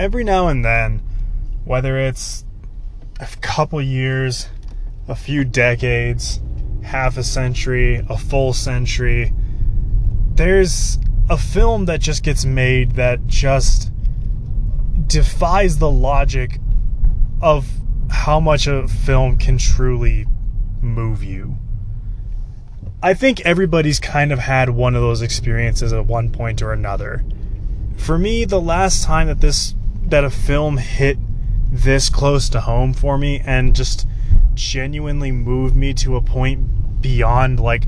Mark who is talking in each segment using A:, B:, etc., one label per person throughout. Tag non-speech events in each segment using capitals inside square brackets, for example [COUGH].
A: every now and then, whether it's a couple years, a few decades, half a century, a full century, there's a film that just gets made that just defies the logic of how much a film can truly move you. I think everybody's kind of had one of those experiences at one point or another. For me, the last time that this that a film hit this close to home for me and just genuinely moved me to a point beyond like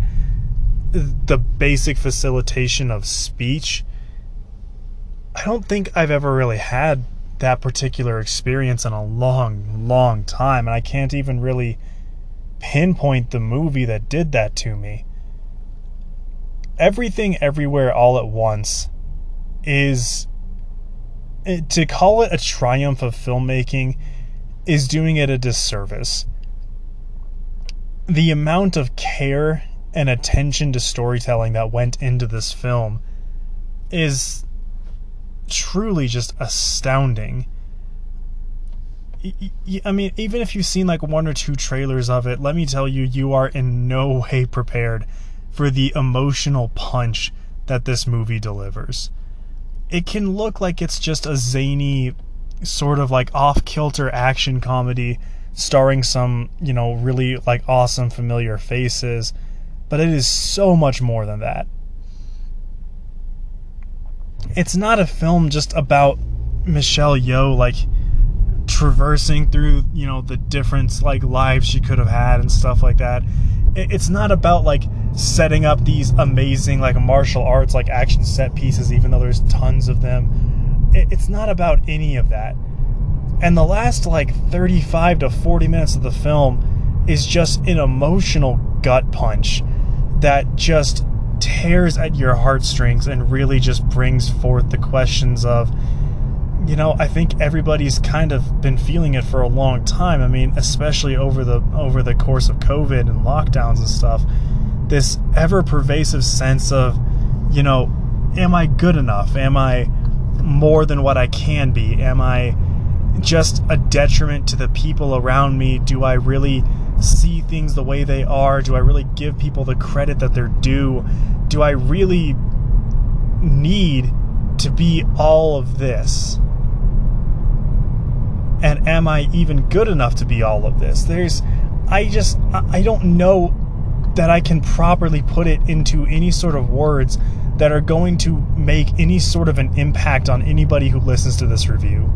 A: the basic facilitation of speech. I don't think I've ever really had that particular experience in a long, long time, and I can't even really pinpoint the movie that did that to me. Everything Everywhere All at Once is to call it a triumph of filmmaking is doing it a disservice. The amount of care and attention to storytelling that went into this film is truly just astounding. I mean, even if you've seen like one or two trailers of it, let me tell you, you are in no [LAUGHS] way prepared for the emotional punch that this movie delivers. It can look like it's just a zany, sort of like off kilter action comedy starring some, you know, really like awesome familiar faces, but it is so much more than that. It's not a film just about Michelle Yeoh like traversing through you know the different like lives she could have had and stuff like that it's not about like setting up these amazing like martial arts like action set pieces even though there's tons of them. It's not about any of that. And the last like 35 to 40 minutes of the film is just an emotional gut punch that just tears at your heartstrings and really just brings forth the questions of you know, I think everybody's kind of been feeling it for a long time. I mean, especially over the over the course of COVID and lockdowns and stuff. This ever pervasive sense of, you know, am I good enough? Am I more than what I can be? Am I just a detriment to the people around me? Do I really see things the way they are? Do I really give people the credit that they're due? Do I really need to be all of this? And am I even good enough to be all of this? There's, I just, I don't know that I can properly put it into any sort of words that are going to make any sort of an impact on anybody who listens to this review.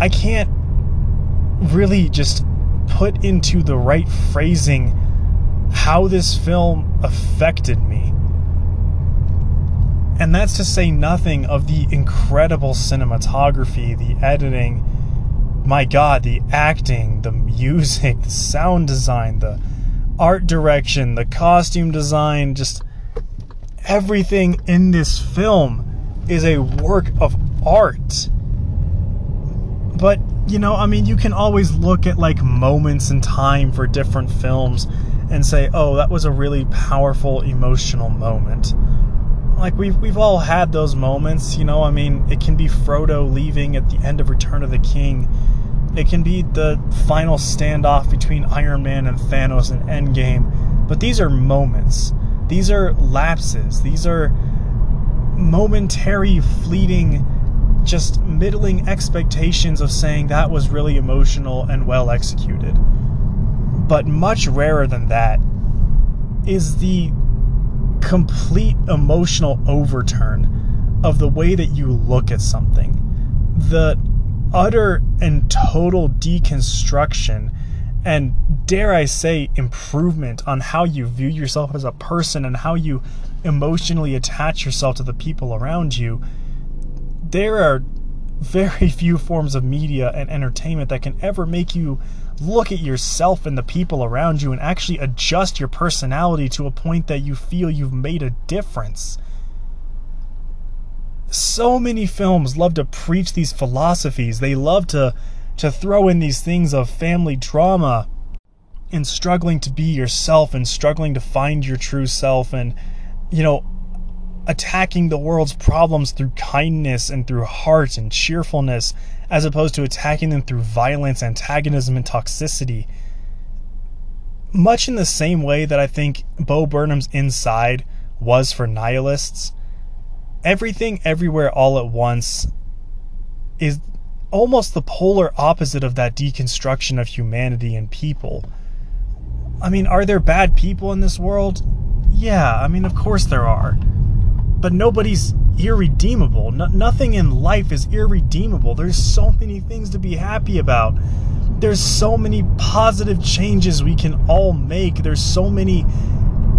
A: I can't really just put into the right phrasing how this film affected me. And that's to say nothing of the incredible cinematography, the editing, my god, the acting, the music, the sound design, the art direction, the costume design, just everything in this film is a work of art. But, you know, I mean, you can always look at like moments in time for different films and say, oh, that was a really powerful emotional moment like we've we've all had those moments, you know. I mean, it can be Frodo leaving at the end of Return of the King. It can be the final standoff between Iron Man and Thanos in Endgame. But these are moments. These are lapses. These are momentary, fleeting, just middling expectations of saying that was really emotional and well executed. But much rarer than that is the complete emotional overturn of the way that you look at something. The utter and total deconstruction and dare I say improvement on how you view yourself as a person and how you emotionally attach yourself to the people around you. There are very [LAUGHS] few forms of media and entertainment that can ever make you look at yourself and the people around you and actually adjust your personality to a point that you feel you've made a difference. So many films love to preach these philosophies. They love to to throw in these things of family drama and struggling to be yourself and struggling to find your true self and you know attacking the world's problems through kindness and through heart and cheerfulness, as opposed to attacking them through violence, antagonism, and toxicity. Much in the same way that I think Bo Burnham's Inside was for nihilists, everything, everywhere, all at once is almost the polar opposite of that deconstruction of humanity and people. I mean, are there bad people in this world? Yeah, I mean, of course there are. But nobody's irredeemable. No, nothing in life is irredeemable. There's so many things to be happy about. There's so many positive changes we can all make. There's so many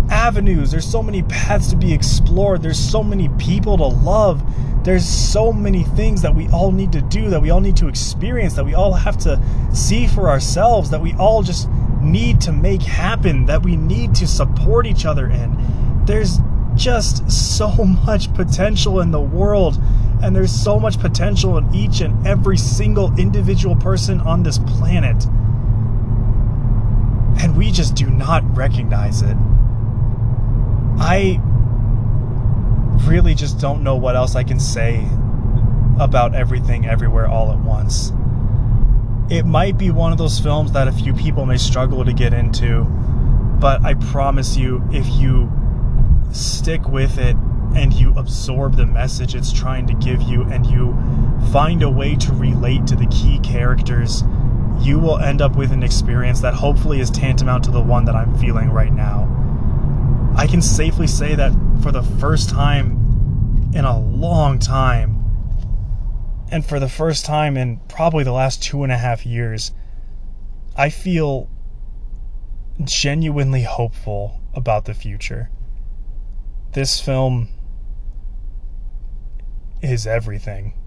A: avenues. There's so many paths to be explored. There's so many people to love. There's so many things that we all need to do, that we all need to experience, that we all have to see for ourselves, that we all just need to make happen, that we need to support each other in. There's just so [LAUGHS] much potential in the world, and there's so much potential in each and every single individual person on this planet. And we just do not recognize it. I really just don't know what else I can say about everything everywhere all at once. It might be one of those films that a few people may struggle to get into, but I promise you, if you stick with it and you absorb the message it's trying to give you and you find a way to relate to the key characters, you will end up with an experience that hopefully is tantamount to the one that I'm feeling right now. I can safely say that for the first time in a long time, and for the first time in probably the last two and a half years, I feel genuinely hopeful about the future. This film is everything.